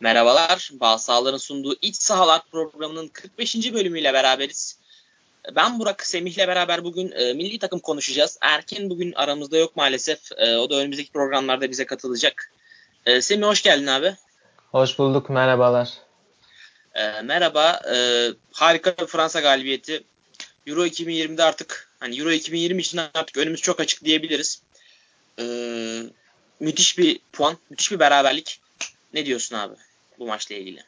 Merhabalar, Bağ sunduğu İç Sahalar programının 45. bölümüyle beraberiz. Ben Burak Semih'le beraber bugün e, milli takım konuşacağız. Erken bugün aramızda yok maalesef. E, o da önümüzdeki programlarda bize katılacak. E, Semih hoş geldin abi. Hoş bulduk, merhabalar. E, merhaba, e, harika bir Fransa galibiyeti. Euro 2020'de artık, hani Euro 2020 için artık önümüz çok açık diyebiliriz. E, müthiş bir puan, müthiş bir beraberlik. Ne diyorsun abi bu maçla ilgili?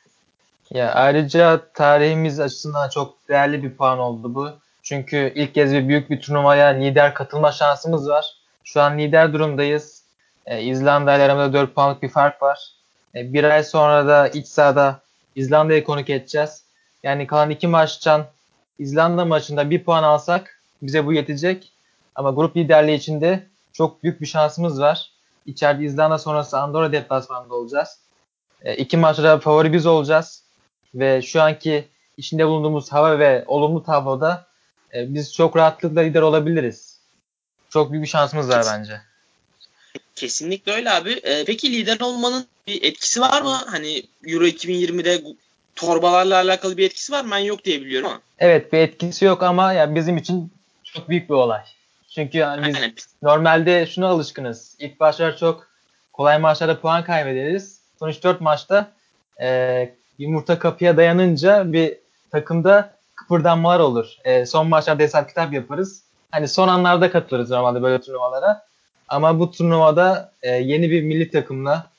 Ya ayrıca tarihimiz açısından çok değerli bir puan oldu bu. Çünkü ilk kez bir büyük bir turnuvaya lider katılma şansımız var. Şu an lider durumdayız. Ee, İzlanda ile aramızda 4 puanlık bir fark var. Ee, bir ay sonra da iç sahada İzlanda'yı konuk edeceğiz. Yani kalan iki maçtan İzlanda maçında bir puan alsak bize bu yetecek. Ama grup liderliği içinde çok büyük bir şansımız var. İçeride İzlanda sonrası Andorra deplasmanında olacağız. E, iki maçta favori biz olacağız. Ve şu anki içinde bulunduğumuz hava ve olumlu tabloda e, biz çok rahatlıkla lider olabiliriz. Çok büyük bir şansımız var bence. Kesinlikle öyle abi. E, peki lider olmanın bir etkisi var mı? Hani Euro 2020'de torbalarla alakalı bir etkisi var mı? Ben yok diye biliyorum ama. Evet bir etkisi yok ama ya bizim için çok büyük bir olay. Çünkü yani biz Aynen. normalde şuna alışkınız. İlk başlar çok kolay maçlarda puan kaybederiz. Son 3-4 maçta e, yumurta kapıya dayanınca bir takımda kıpırdanmalar olur. E, son maçlarda hesap kitap yaparız. Hani son anlarda katılırız normalde böyle turnuvalara. Ama bu turnuvada e, yeni bir milli takımla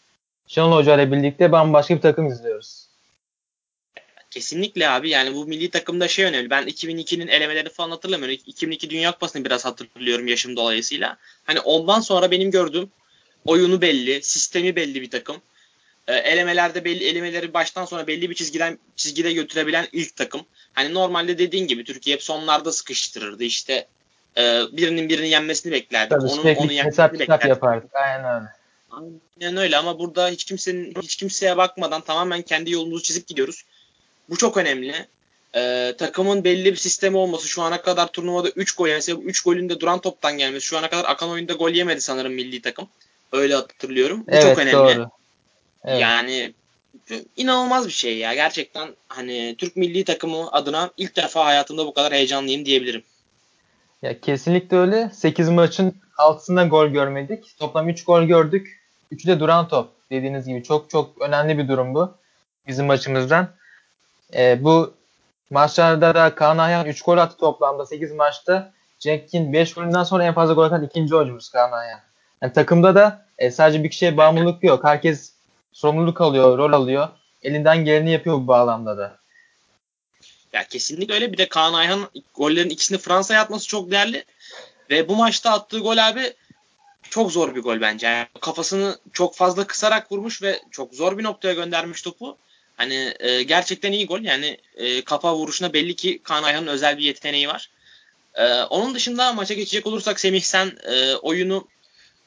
Şenol Hoca ile birlikte bambaşka bir takım izliyoruz. Kesinlikle abi yani bu milli takımda şey önemli. Ben 2002'nin elemelerini falan hatırlamıyorum. 2002 Dünya Kupası'nı biraz hatırlıyorum yaşım dolayısıyla. Hani ondan sonra benim gördüğüm oyunu belli, sistemi belli bir takım. E, elemelerde belli elemeleri baştan sona belli bir çizgiden çizgide götürebilen ilk takım. Hani normalde dediğin gibi Türkiye hep sonlarda sıkıştırırdı. İşte e, birinin birini yenmesini beklerdik. Tabii, onun onu yenmesini beklerdik. yapardık. Aynen öyle. Aynen öyle ama burada hiç kimsenin hiç kimseye bakmadan tamamen kendi yolumuzu çizip gidiyoruz. Bu çok önemli. Ee, takımın belli bir sistemi olması şu ana kadar turnuvada 3 gol yani 3 golün de duran toptan gelmesi. Şu ana kadar akan oyunda gol yemedi sanırım milli takım. Öyle hatırlıyorum. Bu evet, çok önemli. Doğru. Evet. Yani inanılmaz bir şey ya. Gerçekten hani Türk milli takımı adına ilk defa hayatımda bu kadar heyecanlıyım diyebilirim. Ya kesinlikle öyle. 8 maçın 6'sında gol görmedik. Toplam 3 gol gördük. 3'ü de duran top. Dediğiniz gibi çok çok önemli bir durum bu. Bizim maçımızdan. E, bu maçlarda da Kaan Ayhan 3 gol attı toplamda 8 maçta. Cenk'in 5 golünden sonra en fazla gol atan ikinci oyuncumuz Kaan Ayhan. Yani takımda da e, sadece bir kişiye bağımlılık yok. Herkes sorumluluk alıyor, rol alıyor. Elinden geleni yapıyor bu bağlamda da. Ya kesinlikle öyle. Bir de Kaan Ayhan gollerin ikisini Fransa'ya atması çok değerli. Ve bu maçta attığı gol abi çok zor bir gol bence. Yani kafasını çok fazla kısarak vurmuş ve çok zor bir noktaya göndermiş topu. Hani e, gerçekten iyi gol. Yani e, kafa vuruşuna belli ki Kaan Ayhan'ın özel bir yeteneği var. E, onun dışında maça geçecek olursak Semih sen e, oyunu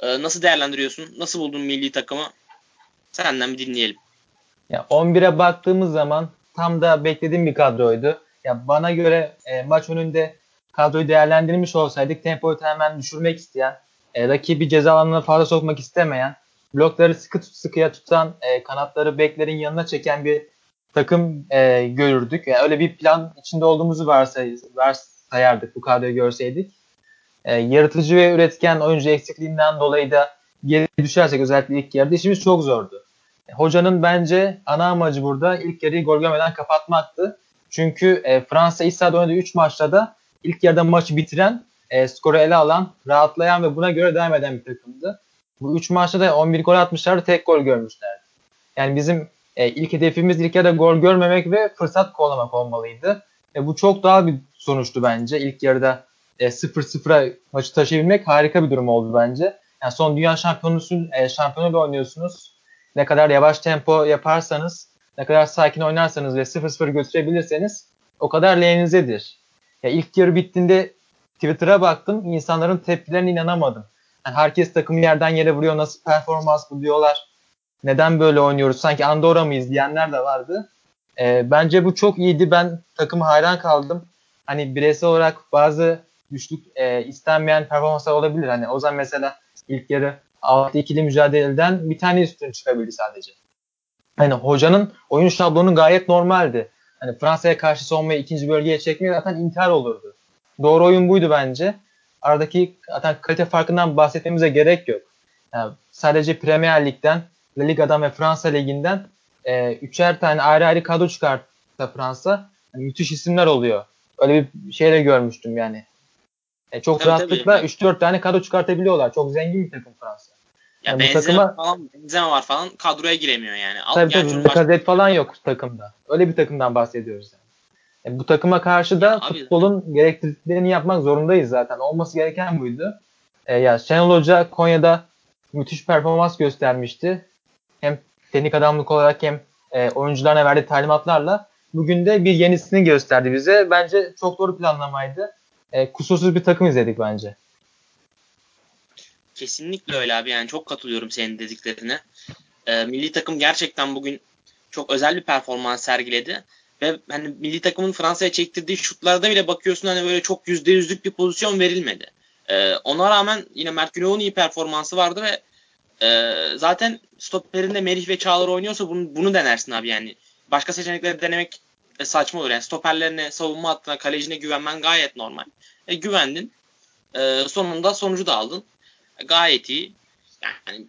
e, nasıl değerlendiriyorsun? Nasıl buldun milli takımı? Senden bir dinleyelim. Ya 11'e baktığımız zaman tam da beklediğim bir kadroydu. Ya bana göre e, maç önünde kadroyu değerlendirmiş olsaydık tempoyu hemen düşürmek isteyen, e, rakibi ceza alanına fazla sokmak istemeyen, blokları sıkı tut, sıkıya tutan, e, kanatları beklerin yanına çeken bir takım e, görürdük. Yani öyle bir plan içinde olduğumuzu varsay, varsayardık bu kadroyu görseydik. E, yaratıcı ve üretken oyuncu eksikliğinden dolayı da geri düşersek özellikle ilk yarıda işimiz çok zordu. Hocanın bence ana amacı burada ilk yarıyı gol görmeden kapatmaktı. Çünkü e, Fransa iç sahada oynadığı 3 maçta da ilk yarıda maçı bitiren, e, skoru ele alan, rahatlayan ve buna göre devam eden bir takımdı. Bu 3 maçta da 11 gol atmışlardı, tek gol görmüşlerdi. Yani bizim e, ilk hedefimiz ilk yarıda gol görmemek ve fırsat kollamak olmalıydı. E, bu çok daha bir sonuçtu bence. İlk yarıda e, 0-0'a maçı taşıyabilmek harika bir durum oldu bence. Yani son dünya şampiyonusu e, şampiyonuyla oynuyorsunuz. Ne kadar yavaş tempo yaparsanız, ne kadar sakin oynarsanız ve 0-0 götürebilirseniz o kadar lehinizedir. Ya ilk yarı bittiğinde Twitter'a baktım, insanların tepkilerine inanamadım. Yani herkes takımı yerden yere vuruyor, nasıl performans buluyorlar, neden böyle oynuyoruz, sanki Andorra mıyız diyenler de vardı. E, bence bu çok iyiydi, ben takıma hayran kaldım. Hani bireysel olarak bazı güçlük e, istenmeyen performanslar olabilir. Hani o zaman mesela ilk yarı 6 ikili mücadeleden bir tane üstün çıkabildi sadece. hani hocanın oyun şablonu gayet normaldi. Hani Fransa'ya karşı savunmayı ikinci bölgeye çekmek zaten intihar olurdu. Doğru oyun buydu bence. Aradaki zaten kalite farkından bahsetmemize gerek yok. Yani sadece Premier Lig'den, La Liga'dan ve Fransa Ligi'nden e, üçer tane ayrı ayrı kadro çıkarttı Fransa. Yani müthiş isimler oluyor. Öyle bir şey de görmüştüm yani. E, çok tabii, rahatlıkla 3-4 tane kadro çıkartabiliyorlar. Çok zengin bir takım Fransa. Ya yani Benzema takıma, falan, Benzema var falan kadroya giremiyor yani. Tabii tabii. Lacazette falan yok takımda. Öyle bir takımdan bahsediyoruz yani. yani bu takıma karşı da ya futbolun abi. gerektirdiklerini yapmak zorundayız zaten. Olması gereken buydu. E, ya Şenol Hoca Konya'da müthiş performans göstermişti. Hem teknik adamlık olarak hem e, oyuncularına verdiği talimatlarla bugün de bir yenisini gösterdi bize. Bence çok doğru planlamaydı. E, kusursuz bir takım izledik bence. Kesinlikle öyle abi yani çok katılıyorum senin dediklerine. E, milli takım gerçekten bugün çok özel bir performans sergiledi. Ve hani milli takımın Fransa'ya çektirdiği şutlarda bile bakıyorsun hani böyle çok yüzde yüzlük bir pozisyon verilmedi. E, ona rağmen yine Mert Günok'un iyi performansı vardı ve e, zaten stoperinde Merih ve Çağlar oynuyorsa bunu, bunu denersin abi yani. Başka seçenekleri denemek e, saçma olur. Yani stoperlerine, savunma hattına, kalecine güvenmen gayet normal. E, güvendin. E, sonunda sonucu da aldın. E, gayet iyi. Yani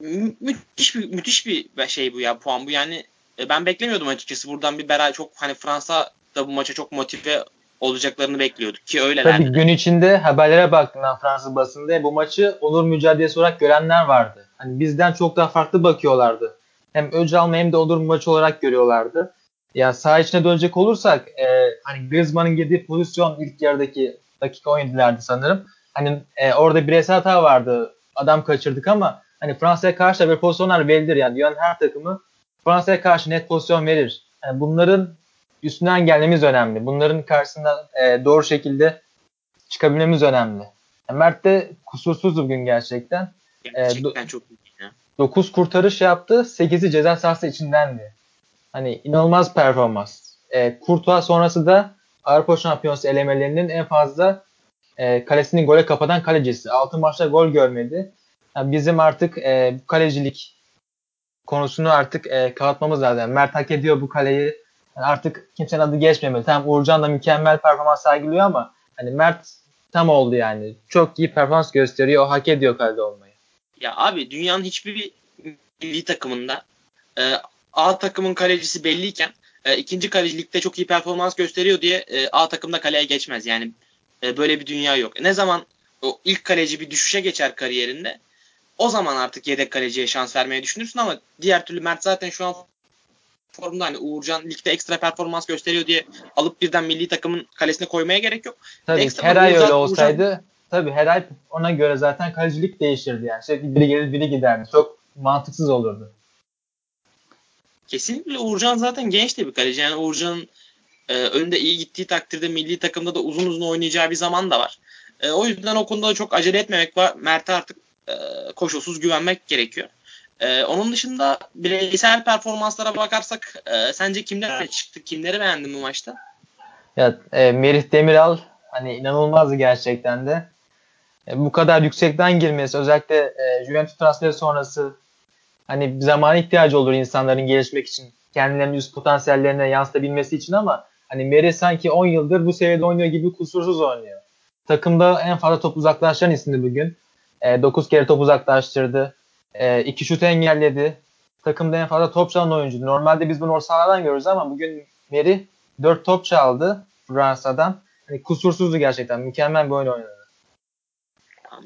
mü- müthiş bir müthiş bir şey bu ya puan bu yani e, ben beklemiyordum açıkçası buradan bir beraber çok hani Fransa da bu maça çok motive olacaklarını bekliyorduk ki öyle. Tabii gün içinde haberlere baktığımdan Fransız basında bu maçı onur mücadelesi olarak görenler vardı. Hani bizden çok daha farklı bakıyorlardı. Hem öc alma hem de onur maçı olarak görüyorlardı. Ya saha içine dönecek olursak e, hani Griezmann'ın girdiği pozisyon ilk yarıdaki dakika 17'lerdi sanırım. Hani e, orada bireysel hata vardı. Adam kaçırdık ama hani Fransa'ya karşı da bir pozisyonlar verilir yani. Dünyanın her takımı Fransa'ya karşı net pozisyon verir. Yani bunların üstünden gelmemiz önemli. Bunların karşısında e, doğru şekilde çıkabilmemiz önemli. Yani Mert de kusursuz bugün gerçekten. Gerçekten e, çok iyi. 9 kurtarış yaptı. 8'i ceza sahası içindendi. Hani inanılmaz performans. E, Kurtuğa sonrası da Avrupa Şampiyonası elemelerinin en fazla e, kalesini gole kapatan kalecisi. 6 maçta gol görmedi. Yani bizim artık e, kalecilik konusunu artık e, kapatmamız lazım. Mert hak ediyor bu kaleyi. Yani artık kimsenin adı geçmemeli. Tamam Uğurcan da mükemmel performans sergiliyor ama hani Mert tam oldu yani. Çok iyi performans gösteriyor. O hak ediyor kalede olmayı. Ya abi dünyanın hiçbir milli takımında e, A takımın kalecisi belliyken e, ikinci kalecilikte çok iyi performans gösteriyor diye e, A takımda kaleye geçmez. Yani e, böyle bir dünya yok. Ne zaman o ilk kaleci bir düşüşe geçer kariyerinde o zaman artık yedek kaleciye şans vermeye düşünürsün ama diğer türlü Mert zaten şu an formda hani Uğurcan ligde ekstra performans gösteriyor diye alıp birden milli takımın kalesine koymaya gerek yok. Tabii ekstra her ay öyle olsaydı Uğurcan... tabii her ay ona göre zaten kalecilik değişirdi yani. Sürekli biri gelir biri giderdi. Çok mantıksız olurdu. Kesinlikle Uğurcan zaten genç de bir kaleci. Yani Uğurcan'ın e, önünde iyi gittiği takdirde milli takımda da uzun uzun oynayacağı bir zaman da var. E, o yüzden o konuda çok acele etmemek var. Mert'e artık e, koşulsuz güvenmek gerekiyor. E, onun dışında bireysel performanslara bakarsak e, sence kimler çıktı? Kimleri beğendin bu maçta? Ya e, Merih Demiral hani inanılmazdı gerçekten de. E, bu kadar yüksekten girmesi özellikle e, Juventus transferi sonrası hani zamana ihtiyacı olur insanların gelişmek için. Kendilerinin üst potansiyellerine yansıtabilmesi için ama hani Merih sanki 10 yıldır bu seviyede oynuyor gibi kusursuz oynuyor. Takımda en fazla top uzaklaşan isimdi bugün. E, 9 kere top uzaklaştırdı. E, iki şut engelledi. Takımda en fazla top çalan oyuncu. Normalde biz bunu ortalardan görürüz ama bugün Meri 4 top çaldı Fransa'dan. Hani kusursuzdu gerçekten. Mükemmel bir oyun oynadı.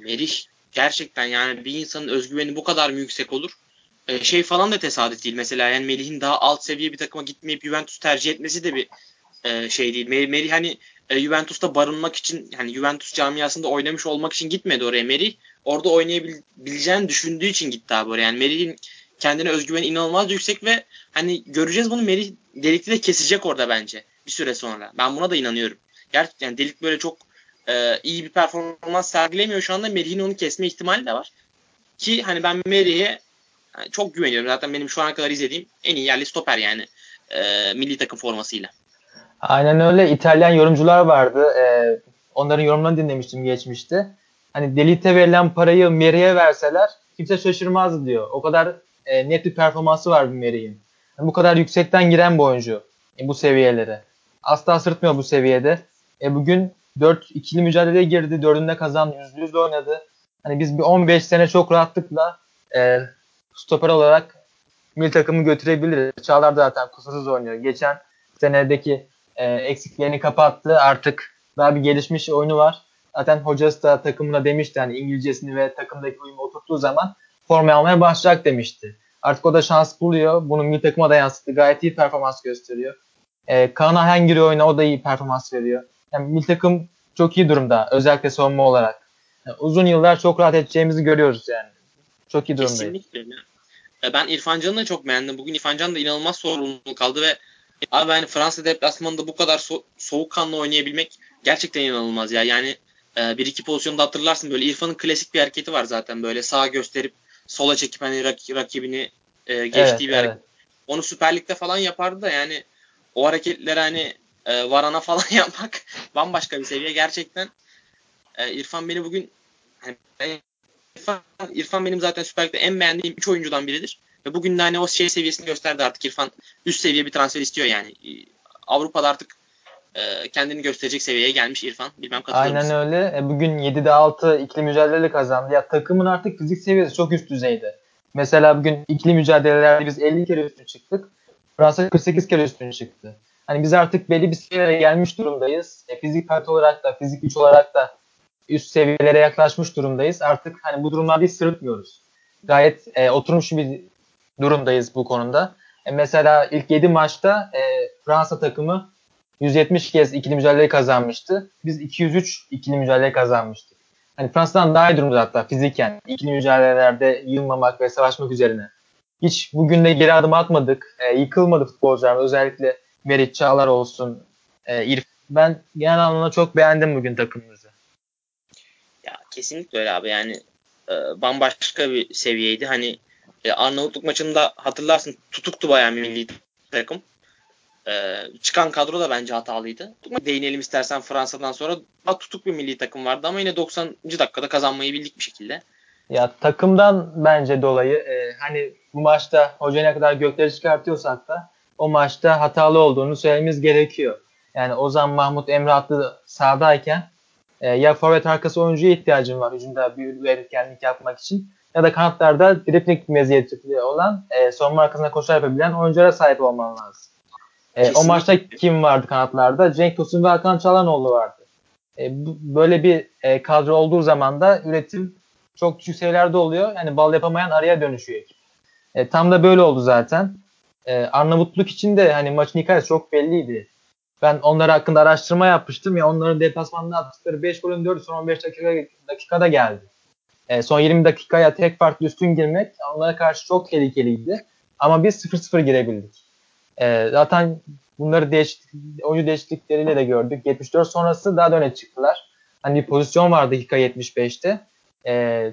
Merih gerçekten yani bir insanın özgüveni bu kadar mı yüksek olur? Ee, şey falan da tesadüf değil. Mesela yani Melih'in daha alt seviye bir takıma gitmeyip Juventus tercih etmesi de bir e, şey değil. Melih, Melih hani e, Juventus'ta barınmak için hani Juventus camiasında oynamış olmak için gitmedi oraya Merih. Orada oynayabileceğini düşündüğü için gitti abi oraya. Yani Merih'in kendine özgüveni inanılmaz yüksek ve hani göreceğiz bunu Merih delikli de kesecek orada bence bir süre sonra. Ben buna da inanıyorum. Gerçekten yani delik böyle çok e, iyi bir performans sergilemiyor şu anda. Merih'in onu kesme ihtimali de var. Ki hani ben Merih'e yani çok güveniyorum. Zaten benim şu ana kadar izlediğim en iyi yerli stoper yani e, milli takım formasıyla. Aynen öyle. İtalyan yorumcular vardı. Ee, onların yorumlarını dinlemiştim geçmişte. Hani Delite verilen parayı Meri'ye verseler kimse şaşırmazdı diyor. O kadar e, net bir performansı var Meri'nin. Yani bu kadar yüksekten giren bir oyuncu e, bu seviyelere. Asla sırtmıyor bu seviyede. E, bugün 4 ikili mücadeleye girdi. Dördünde kazandı. Yüzde yüz oynadı. Hani biz bir 15 sene çok rahatlıkla e, stoper olarak milli takımı götürebiliriz. Çağlar zaten kusursuz oynuyor. Geçen senedeki e, eksiklerini kapattı. Artık daha bir gelişmiş oyunu var. Zaten hocası da takımına demişti hani İngilizcesini ve takımdaki uyumu oturttuğu zaman forma almaya başlayacak demişti. Artık o da şans buluyor. Bunu milli takıma da yansıttı. Gayet iyi performans gösteriyor. E, Kaan Ahen giriyor oyuna. O da iyi performans veriyor. Yani milli takım çok iyi durumda. Özellikle savunma olarak. Yani uzun yıllar çok rahat edeceğimizi görüyoruz yani. Çok iyi durumdayız. Kesinlikle. E, ben İrfan Can'ı da çok beğendim. Bugün İrfan Can da inanılmaz sorumluluk aldı ve abi yani Fransa deplasmanında bu kadar so- soğukkanlı oynayabilmek gerçekten inanılmaz ya. Yani e, bir iki pozisyonda hatırlarsın böyle İrfan'ın klasik bir hareketi var zaten böyle sağa gösterip sola çekip hani rak- rakibini e, geçtiği Evet, bir hareket. evet. Onu Süper Lig'de falan yapardı da yani o hareketleri hani e, Varana falan yapmak bambaşka bir seviye. Gerçekten e, İrfan beni bugün hani, İrfan, İrfan benim zaten Süper Lig'de en beğendiğim 3 oyuncudan biridir. Ve bugün de hani o şey seviyesini gösterdi artık İrfan. Üst seviye bir transfer istiyor yani. E, Avrupa'da artık e, kendini gösterecek seviyeye gelmiş İrfan. Bilmem katılır Aynen mısın? öyle. E, bugün 7'de 6 ikili mücadele kazandı. Ya takımın artık fizik seviyesi çok üst düzeyde. Mesela bugün ikili mücadelelerde biz 50 kere üstün çıktık. Fransa 48 kere üstün çıktı. Hani biz artık belli bir seviyeye gelmiş durumdayız. E, fizik kalite olarak da, fizik güç olarak da üst seviyelere yaklaşmış durumdayız. Artık hani bu durumlarda hiç sırıtmıyoruz. Gayet e, oturmuş bir durumdayız bu konuda. E, mesela ilk 7 maçta e, Fransa takımı 170 kez ikili mücadele kazanmıştı. Biz 203 ikili mücadele kazanmıştık. Hani Fransa'dan daha iyi durumda hatta fiziken. ikili mücadelelerde yılmamak ve savaşmak üzerine. Hiç bugün de geri adım atmadık. E, yıkılmadı futbolcularımız. Özellikle Meriç Çağlar olsun. E, İrf. Ben genel anlamda çok beğendim bugün takımımızı. Ya kesinlikle öyle abi yani e, bambaşka bir seviyeydi. Hani e, Arnavutluk maçında hatırlarsın tutuktu bayağı milli takım. E, çıkan kadro da bence hatalıydı. Değinelim istersen Fransa'dan sonra bak tutuk bir milli takım vardı ama yine 90. dakikada kazanmayı bildik bir şekilde. Ya takımdan bence dolayı e, hani bu maçta hoca ne kadar gökleri çıkartıyorsak da o maçta hatalı olduğunu söylememiz gerekiyor. Yani Ozan Mahmut Emre Atlı sahadayken e, ya forvet arkası oyuncuya ihtiyacın var hücumda bir üretkenlik yapmak için ya da kanatlarda dripling meziyeti olan e, savunma arkasına koşar yapabilen oyunculara sahip olman lazım. E, o maçta kim vardı kanatlarda? Cenk Tosun ve Hakan Çalhanoğlu vardı. E, bu, böyle bir e, kadro olduğu zaman da üretim çok düşük seviyelerde oluyor. Yani bal yapamayan araya dönüşüyor ekip. E, tam da böyle oldu zaten. E, Arnavutluk için de hani maçın hikayesi çok belliydi. Ben onlar hakkında araştırma yapmıştım ya onların deplasmanda attıkları 5 golün 4'ü son 15 dakika, dakikada geldi. E, son 20 dakikaya tek farklı üstün girmek onlara karşı çok tehlikeliydi. Ama biz 0-0 girebildik. E, zaten bunları değişiklik, oyuncu değişiklikleriyle de gördük. 74 sonrası daha da öne çıktılar. Hani bir pozisyon vardı dakika 75'te. E,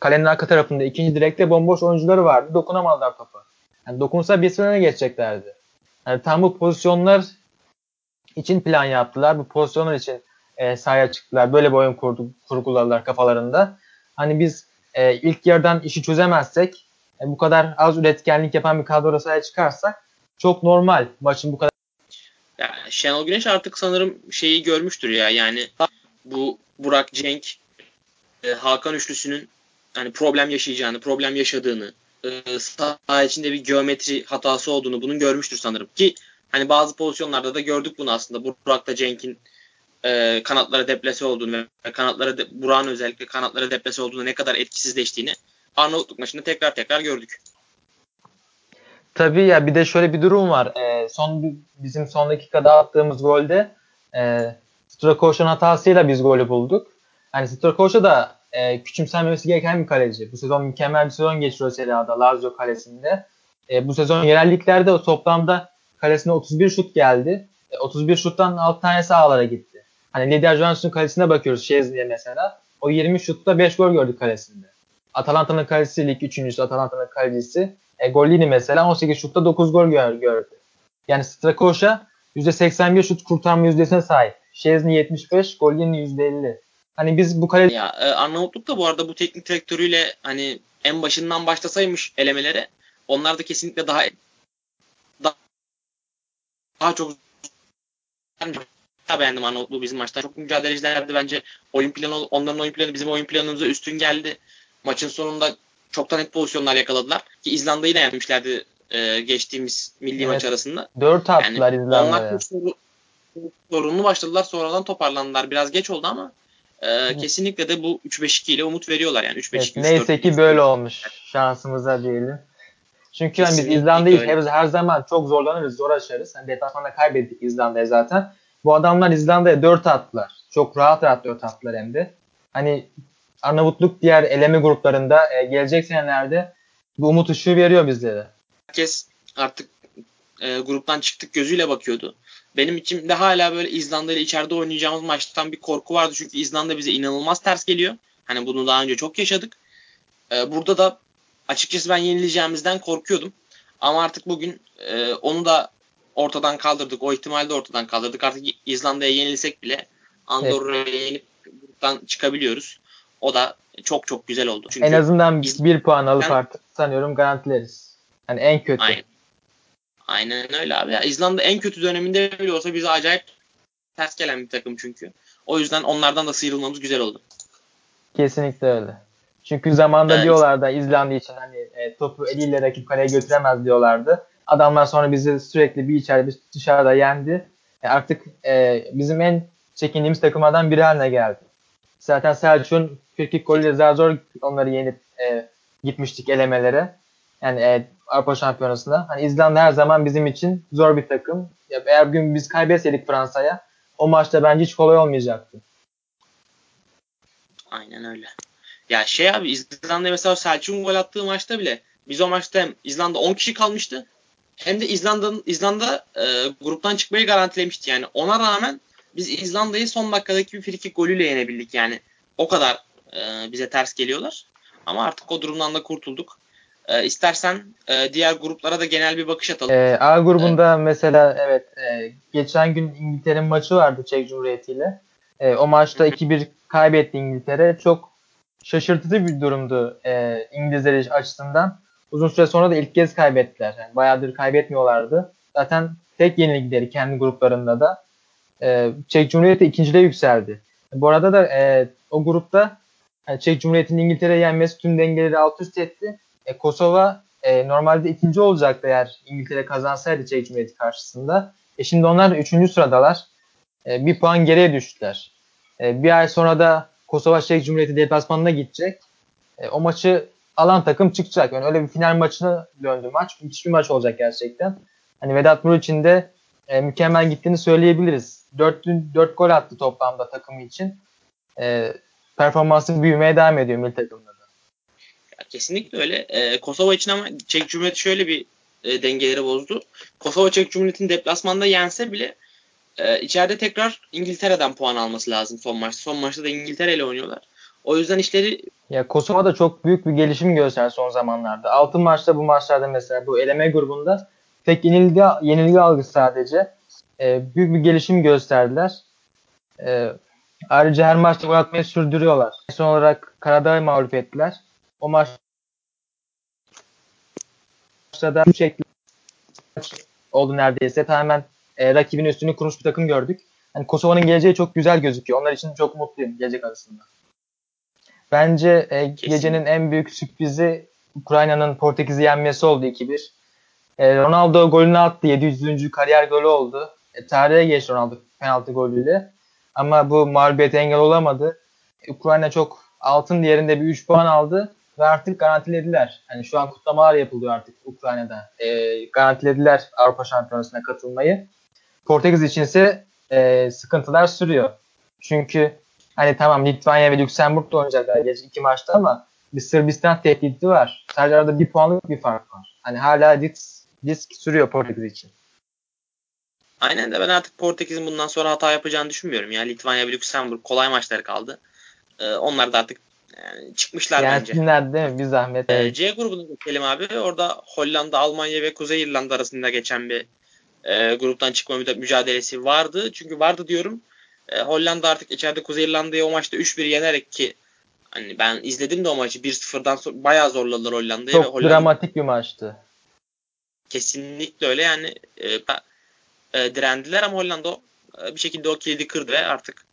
kalenin arka tarafında ikinci direkte bomboş oyuncuları vardı. Dokunamadılar topa. Yani dokunsa bir sıra geçeceklerdi. Yani tam bu pozisyonlar için plan yaptılar. Bu pozisyonlar için e, sahaya çıktılar. Böyle bir oyun kurdu, kurguladılar kafalarında. Hani biz e, ilk yarıdan işi çözemezsek e, bu kadar az üretkenlik yapan bir kadroda sahaya çıkarsak çok normal maçın bu kadar. Ya Şenol Güneş artık sanırım şeyi görmüştür ya yani bu Burak Cenk e, Hakan üçlüsünün hani problem yaşayacağını, problem yaşadığını, e, saha içinde bir geometri hatası olduğunu bunun görmüştür sanırım ki hani bazı pozisyonlarda da gördük bunu aslında. Burak'ta Cenk'in e, kanatlara deplase olduğunu ve kanatlara de, Burak'ın özellikle kanatlara deplase olduğunu ne kadar etkisizleştiğini Arnavutluk maçında tekrar tekrar gördük. Tabii ya bir de şöyle bir durum var. E, son bizim son dakikada attığımız golde e, Strakoş'un hatasıyla biz golü bulduk. Hani Strakoş'a da e, küçümsenmemesi gereken bir kaleci. Bu sezon mükemmel bir sezon geçiriyor Serie A'da Lazio kalesinde. E, bu sezon yerelliklerde o toplamda kalesine 31 şut geldi. E, 31 şuttan 6 tanesi ağlara gitti. Hani Lider Johnson kalesine bakıyoruz Şezni'ye mesela. O 20 şutta 5 gol gördük kalesinde. Atalanta'nın kalecisi lig 3. Atalanta'nın kalecisi. E, Gollini mesela 18 şutta 9 gol gördü. Yani Strakoşa %81 şut kurtarma yüzdesine sahip. Şezni 75, Gollini %50. Hani biz bu kale ya e, Arnavutluk da bu arada bu teknik direktörüyle hani en başından başlasaymış elemelere onlar da kesinlikle daha daha, daha çok daha beğendim Arnavutluğu bizim maçta. Çok mücadelecilerdi bence. Oyun planı onların oyun planı bizim oyun planımıza üstün geldi. Maçın sonunda çok da net pozisyonlar yakaladılar. Ki İzlanda'yı da yenmişlerdi e, geçtiğimiz milli evet. maç arasında. 4 attılar yani İzlanda'ya. Onlar sorunlu başladılar. Sonradan toparlandılar. Biraz geç oldu ama e, kesinlikle de bu 3-5-2 ile umut veriyorlar yani. 3-5-2, evet, neyse ki böyle olmuş. Şansımıza diyelim. Çünkü hani biz İzlanda'yı her, her zaman çok zorlanırız, zor aşarız. Hani deplasmanda kaybettik İzlanda'ya zaten. Bu adamlar İzlanda'ya 4 attılar. Çok rahat rahat 4 attılar hem de. Hani Arnavutluk diğer eleme gruplarında e, gelecek senelerde bu umut ışığı veriyor bizlere. Herkes artık e, gruptan çıktık gözüyle bakıyordu. Benim içimde hala böyle İzlanda ile içeride oynayacağımız maçtan bir korku vardı. Çünkü İzlanda bize inanılmaz ters geliyor. Hani bunu daha önce çok yaşadık. E, burada da açıkçası ben yenileceğimizden korkuyordum. Ama artık bugün e, onu da ortadan kaldırdık. O ihtimali de ortadan kaldırdık. Artık İzlanda'ya yenilsek bile Andorra'ya evet. yenip gruptan çıkabiliyoruz. O da çok çok güzel oldu. Çünkü en azından İz... bir puan alıp ben... artık sanıyorum garantileriz. Hani en kötü. Aynen. Aynen öyle abi. Ya, İzlanda en kötü döneminde bile olsa bize acayip ters gelen bir takım çünkü. O yüzden onlardan da sıyrılmamız güzel oldu. Kesinlikle öyle. Çünkü zamanda evet. diyorlardı İzlanda için hani e, topu eliyle rakip kaleye götüremez diyorlardı. Adamlar sonra bizi sürekli bir içeride bir dışarıda yendi. E, artık e, bizim en çekindiğimiz takımlardan biri haline geldi. Zaten Selçuk'un 42 golüyle zar zor onları yenip e, gitmiştik elemelere. Yani e, Avrupa Şampiyonası'na. Hani İzlanda her zaman bizim için zor bir takım. Ya, eğer bugün biz kaybetseydik Fransa'ya o maçta bence hiç kolay olmayacaktı. Aynen öyle. Ya şey abi İzlanda mesela Selçuk'un gol attığı maçta bile biz o maçta İzlanda 10 kişi kalmıştı hem de İzlanda'nın İzlanda e, gruptan çıkmayı garantilemişti. Yani ona rağmen biz İzlanda'yı son dakikadaki bir frikik golüyle yenebildik. Yani o kadar e, bize ters geliyorlar. Ama artık o durumdan da kurtulduk. E, istersen e, diğer gruplara da genel bir bakış atalım. E, A grubunda e, mesela evet e, geçen gün İngiltere'nin maçı vardı Çek Cumhuriyeti ile. E, o maçta 2-1 kaybetti İngiltere. Çok şaşırtıcı bir durumdu e, İngilizler açısından. Uzun süre sonra da ilk kez kaybettiler. Yani bayağıdır kaybetmiyorlardı. Zaten tek yenilgileri kendi gruplarında da. E, Çek Cumhuriyeti ikinciliğe yükseldi. Bu arada da e, o grupta yani Çek Cumhuriyeti'nin İngiltere'ye yenmesi tüm dengeleri alt üst etti. E, Kosova e, normalde ikinci olacaktı eğer İngiltere kazansaydı Çek Cumhuriyeti karşısında. E şimdi onlar üçüncü sıradalar. E, bir puan geriye düştüler. E, bir ay sonra da Kosova Çek Cumhuriyeti deplasmanına gidecek. E, o maçı alan takım çıkacak. Yani öyle bir final maçına döndü maç. Müthiş bir maç olacak gerçekten. Hani Vedat Mur için de e, mükemmel gittiğini söyleyebiliriz. 4, 4 gol attı toplamda takımı için. E, performansı büyümeye devam ediyor milli takımda da. Ya, kesinlikle öyle. E, Kosova için ama Çek Cumhuriyeti şöyle bir e, dengeleri bozdu. Kosova Çek Cumhuriyeti'nin deplasmanda yense bile e, içeride tekrar İngiltere'den puan alması lazım son maçta. Son maçta da İngiltere ile oynuyorlar. O yüzden işleri ya Kosova da çok büyük bir gelişim gösterdi son zamanlarda. Altın maçta bu maçlarda mesela bu eleme grubunda tek yenilgi, yenilgi algısı sadece. E, büyük bir gelişim gösterdiler. E, ayrıca her maçta gol atmayı sürdürüyorlar. Son olarak Karadağ'ı mağlup ettiler. O maçta da şekli oldu neredeyse. Tamamen e, rakibin üstünü kurmuş bir takım gördük. Yani Kosova'nın geleceği çok güzel gözüküyor. Onlar için çok mutluyum gelecek arasında. Bence e, gecenin en büyük sürprizi Ukrayna'nın Portekiz'i yenmesi oldu 2-1. E, Ronaldo golünü attı. 700. kariyer golü oldu. E, tarihe geçti Ronaldo penaltı golüyle. Ama bu mağlubiyete engel olamadı. E, Ukrayna çok altın değerinde bir 3 puan aldı ve artık garantilediler. Yani şu an kutlamalar yapılıyor artık Ukrayna'da. E, garantilediler Avrupa Şampiyonası'na katılmayı. Portekiz için ise e, sıkıntılar sürüyor. Çünkü Hani tamam Litvanya ve Lüksemburg da oynayacaklar geç iki maçta ama bir Sırbistan tehdidi var. Sadece arada bir puanlık bir fark var. Hani hala risk, risk sürüyor Portekiz için. Aynen de ben artık Portekiz'in bundan sonra hata yapacağını düşünmüyorum. Yani Litvanya ve Lüksemburg kolay maçları kaldı. Ee, onlar da artık yani çıkmışlar yani bence. Yensinler değil mi? Bir zahmet. Ee, C grubuna geçelim abi. Orada Hollanda, Almanya ve Kuzey İrlanda arasında geçen bir e, gruptan çıkma mücadelesi vardı. Çünkü vardı diyorum E, Hollanda artık içeride Kuzey İrlanda'yı o maçta 3-1 yenerek ki hani ben izledim de o maçı 1-0'dan sonra bayağı zorladılar Hollanda'yı. Çok ve Hollanda dramatik bir maçtı. kesinlikle öyle yani e, e, direndiler ama Hollanda e, bir şekilde o kilidi kırdı ve artık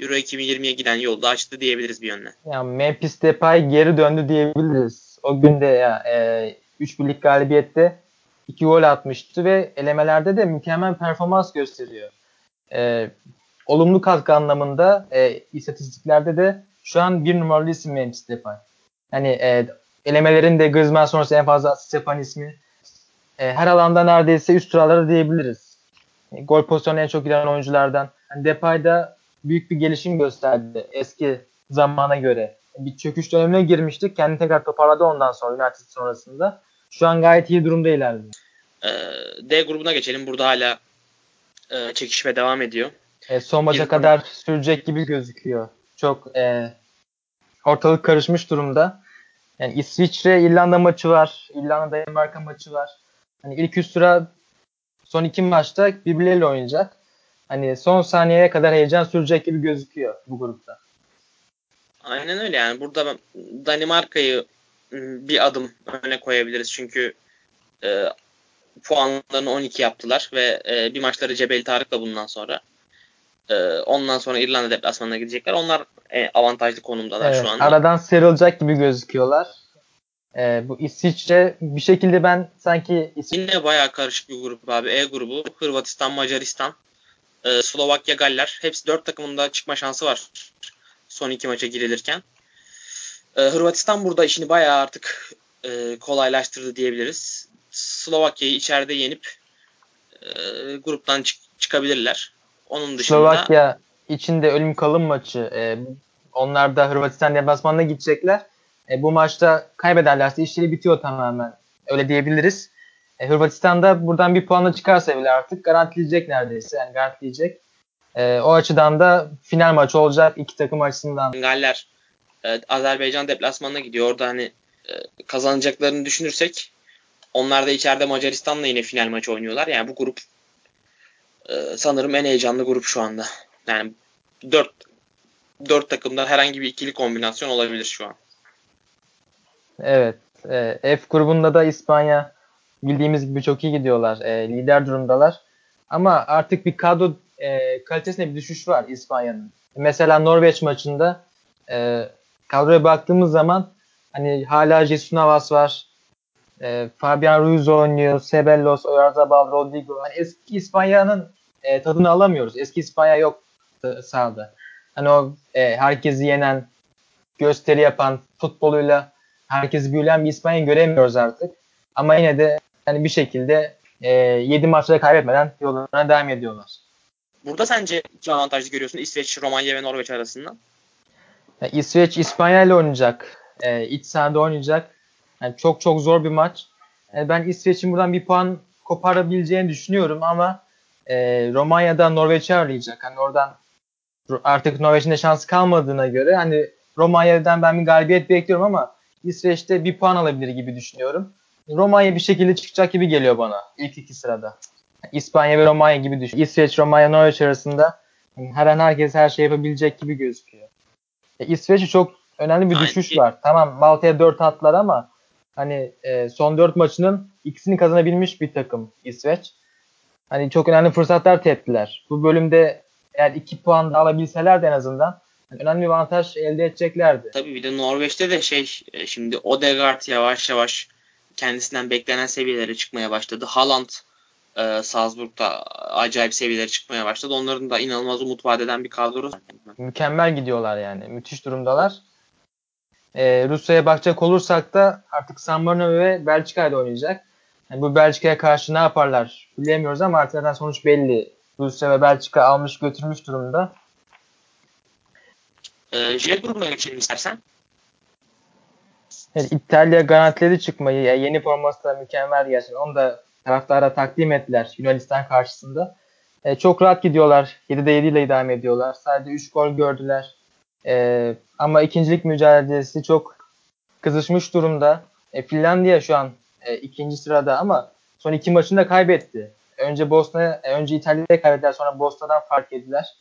Euro 2020'ye giden yolda açtı diyebiliriz bir yönle. Yani Memphis Depay geri döndü diyebiliriz. O günde ya e, 3 birlik galibiyette 2 gol atmıştı ve elemelerde de mükemmel performans gösteriyor. E, olumlu katkı anlamında e, istatistiklerde de şu an bir numaralı isim Memphis Depay. Yani e, elemelerin de Griezmann sonrası en fazla asist yapan ismi. E, her alanda neredeyse üst sıraları diyebiliriz. E, gol pozisyonu en çok giren oyunculardan. Yani Depay da büyük bir gelişim gösterdi eski zamana göre. Bir çöküş dönemine girmiştik. Kendini tekrar toparladı ondan sonra United sonrasında. Şu an gayet iyi durumda ilerliyor. E, D grubuna geçelim. Burada hala e, çekişme devam ediyor. E, son maça kadar sürecek gibi gözüküyor. Çok e, ortalık karışmış durumda. Yani İsviçre İrlanda maçı var. İrlanda Danimarka maçı var. Hani ilk üst sıra son iki maçta birbirleriyle oynayacak. Hani son saniyeye kadar heyecan sürecek gibi gözüküyor bu grupta. Aynen öyle yani. Burada Danimarka'yı m, bir adım öne koyabiliriz. Çünkü e, puanlarını 12 yaptılar ve e, bir maçları Cebel Tarık'la bundan sonra. E, ondan sonra İrlanda deplasmanına gidecekler. Onlar e, avantajlı konumdalar Evet, şu anda. aradan sıyrılacak gibi gözüküyorlar. E, bu İsviçre bir şekilde ben sanki İsviçre Yine bayağı karışık bir grup abi. E grubu. Hırvatistan, Macaristan, e, Slovakya, Galler. Hepsi dört takımın da çıkma şansı var. Son iki maça girilirken. E, Hırvatistan burada işini bayağı artık e, kolaylaştırdı diyebiliriz. Slovakya'yı içeride yenip e, gruptan çık- çıkabilirler. Onun dışında Slovakya içinde ölüm kalım maçı. E, onlar da Hırvatistan deplasmanına gidecekler. E, bu maçta kaybederlerse işleri bitiyor tamamen. Öyle diyebiliriz. E, Hırvatistan da buradan bir puanla çıkarsa bile artık garantileyecek neredeyse. Yani garantileyecek. E, o açıdan da final maçı olacak iki takım açısından. Galler e, Azerbaycan deplasmanına gidiyor. Orada hani e, kazanacaklarını düşünürsek onlar da içeride Macaristan'la yine final maçı oynuyorlar. Yani bu grup e, sanırım en heyecanlı grup şu anda. Yani dört dört takımda herhangi bir ikili kombinasyon olabilir şu an. Evet. E, F grubunda da İspanya bildiğimiz gibi çok iyi gidiyorlar. E, lider durumdalar. Ama artık bir kadro e, kalitesinde bir düşüş var İspanya'nın. Mesela Norveç maçında e, kadroya baktığımız zaman hani hala Jesus Navas var. E, Fabian Ruiz oynuyor. Ceballos, Oyarzabal, Rodrigo. Hani eski İspanya'nın e, tadını alamıyoruz. Eski İspanya yok sahada. Hani o e, herkesi yenen, gösteri yapan, futboluyla herkesi büyülen bir İspanya göremiyoruz artık. Ama yine de yani bir şekilde e, 7 maçta kaybetmeden yollarına devam ediyorlar. Burada sence kim avantajlı görüyorsun İsveç, Romanya ve Norveç arasında? Yani İsveç İspanya ile oynayacak. E, iç sahada oynayacak. Yani çok çok zor bir maç. E, ben İsveç'in buradan bir puan koparabileceğini düşünüyorum ama e, Romanya'da Norveç'i ağırlayacak. Hani oradan artık Norveç'in de şansı kalmadığına göre hani Romanya'dan ben bir galibiyet bekliyorum ama İsveç'te bir puan alabilir gibi düşünüyorum. Romanya bir şekilde çıkacak gibi geliyor bana ilk iki sırada. İspanya ve Romanya gibi düşün. İsveç, Romanya, Norveç arasında her an herkes her şey yapabilecek gibi gözüküyor. E, İsveç'e çok önemli bir Aynen. düşüş var. Tamam Malta'ya 4 attılar ama hani e, son 4 maçının ikisini kazanabilmiş bir takım İsveç. Hani çok önemli fırsatlar teptiler. Bu bölümde eğer 2 puan da alabilselerdi en azından hani önemli bir avantaj elde edeceklerdi. Tabii bir de Norveç'te de şey e, şimdi Odegaard yavaş yavaş kendisinden beklenen seviyelere çıkmaya başladı. Haaland e, Salzburg'da acayip seviyelere çıkmaya başladı. Onların da inanılmaz umut vadeden bir kadro. Mükemmel gidiyorlar yani. Müthiş durumdalar. Ee, Rusya'ya bakacak olursak da artık San Marino ve Belçika ile oynayacak. Yani bu Belçika'ya karşı ne yaparlar bilemiyoruz ama artık zaten sonuç belli. Rusya ve Belçika almış götürmüş durumda. E, J grubuna geçelim istersen. Evet, İtalya garantiledi çıkmayı. Yani yeni forması da mükemmel gerçekten. Onu da taraftara takdim ettiler Yunanistan karşısında. E, çok rahat gidiyorlar. 7'de 7 ile idame ediyorlar. Sadece 3 gol gördüler. E, ama ikincilik mücadelesi çok kızışmış durumda. E, Finlandiya şu an e, ikinci sırada ama son iki maçını da kaybetti. Önce Bosna, e, önce İtalya'da kaybettiler sonra Bosna'dan fark ettiler.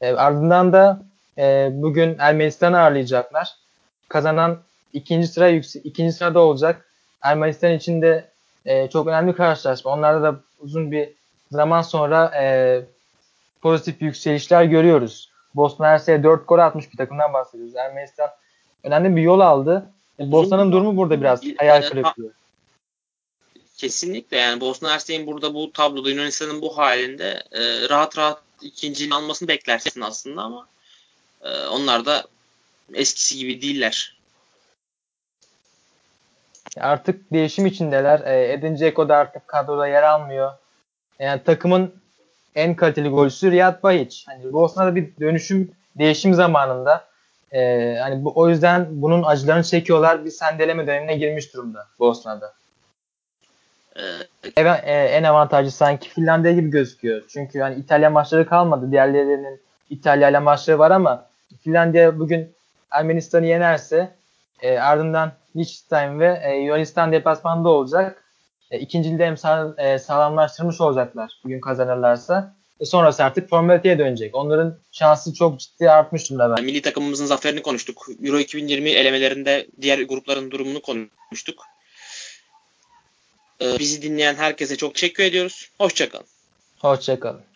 E, ardından da e, bugün Ermenistan'ı ağırlayacaklar. Kazanan ikinci sıra yükse ikinci sırada olacak. Ermenistan için de e, çok önemli karşılaşma. Onlarda da uzun bir zaman sonra e, pozitif yükselişler görüyoruz. Bosna Hersek'e 4 gol atmış bir takımdan bahsediyoruz. Ermenistan önemli bir yol aldı. Bosna'nın durumu burada biraz hayal kırıklığı. Kesinlikle yani Bosna Hersek'in burada bu tabloda Yunanistan'ın bu halinde e, rahat rahat ikinciliğini almasını beklersin aslında ama e, onlar da eskisi gibi değiller. Artık değişim içindeler. E, Edin Dzeko da artık kadroda yer almıyor. Yani takımın en kaliteli golcüsü Riyad Bahiç. Hani Bosna'da bir dönüşüm, değişim zamanında. E, hani bu, o yüzden bunun acılarını çekiyorlar. Bir sendeleme dönemine girmiş durumda Bosna'da. Ee, en avantajlı sanki Finlandiya gibi gözüküyor. Çünkü hani İtalya maçları kalmadı. Diğerlerinin İtalya ile maçları var ama Finlandiya bugün Ermenistan'ı yenerse e, ardından Liechtenstein ve e, Yunanistan deplasmanında olacak. E, ikinciliği de hem sağ, e, sağlamlaştırmış olacaklar bugün kazanırlarsa. E, sonrası artık formaliteye dönecek. Onların şansı çok ciddi artmış durumda. Ben. Milli takımımızın zaferini konuştuk. Euro 2020 elemelerinde diğer grupların durumunu konuştuk. E, bizi dinleyen herkese çok teşekkür ediyoruz. Hoşçakalın. Hoşçakalın.